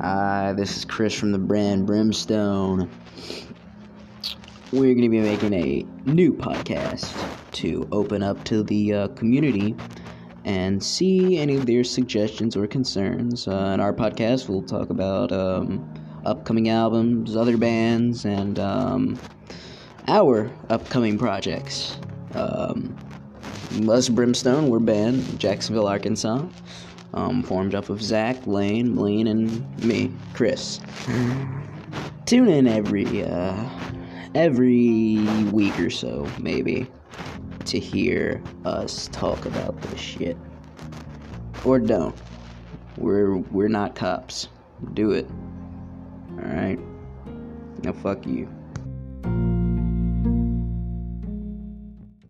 Hi, this is Chris from the brand Brimstone. We're going to be making a new podcast to open up to the uh, community and see any of their suggestions or concerns. Uh, in our podcast, we'll talk about um, upcoming albums, other bands, and um, our upcoming projects. Um, us Brimstone, we're band, Jacksonville, Arkansas um, formed up of Zach, Lane, Blaine, and me, Chris. Tune in every uh, every week or so, maybe, to hear us talk about this shit. Or don't. We're we're not cops. Do it. All right. Now fuck you.